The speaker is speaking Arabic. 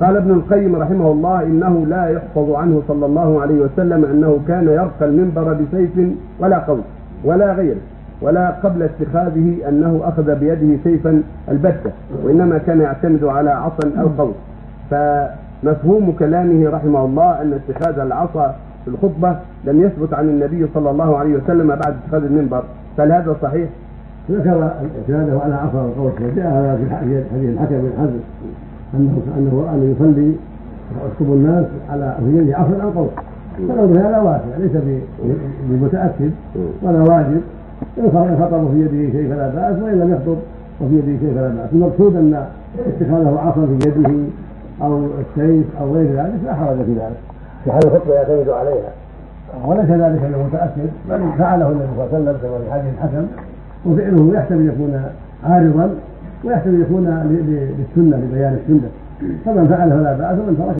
قال ابن القيم رحمه الله إنه لا يحفظ عنه صلى الله عليه وسلم أنه كان يرقى المنبر بسيف ولا قوس ولا غيره ولا قبل اتخاذه أنه أخذ بيده سيفا البتة وإنما كان يعتمد على عصا أو قوس. فمفهوم كلامه رحمه الله أن اتخاذ العصا في الخطبة لم يثبت عن النبي صلى الله عليه وسلم بعد اتخاذ المنبر. فهل هذا صحيح؟ ذكر اعتماده على عصا القوس وجاء هذا في حديث الحكم بن حزم. أنه انه ان يصلي يخطب الناس على في يده. عصا أو قوس فالامر هذا واسع ليس بمتأكد ولا واجب. إن خطب في يده شيء فلا بأس وإن لم يخطب وفي يده شيء فلا بأس. المقصود أن اتخاذه عصا في يده أو السيف أو غير ذلك لا حرج في ذلك. في حال الخطبه يعتمد عليها. وليس ذلك بمتاكد بل فعله النبي صلى الله عليه وسلم كما في حديث الحسن وفعله يحتمل يكون عارضا ويحتمل يكون للسنة لبيان السنة. فمن فعل فلا باس ومن ترك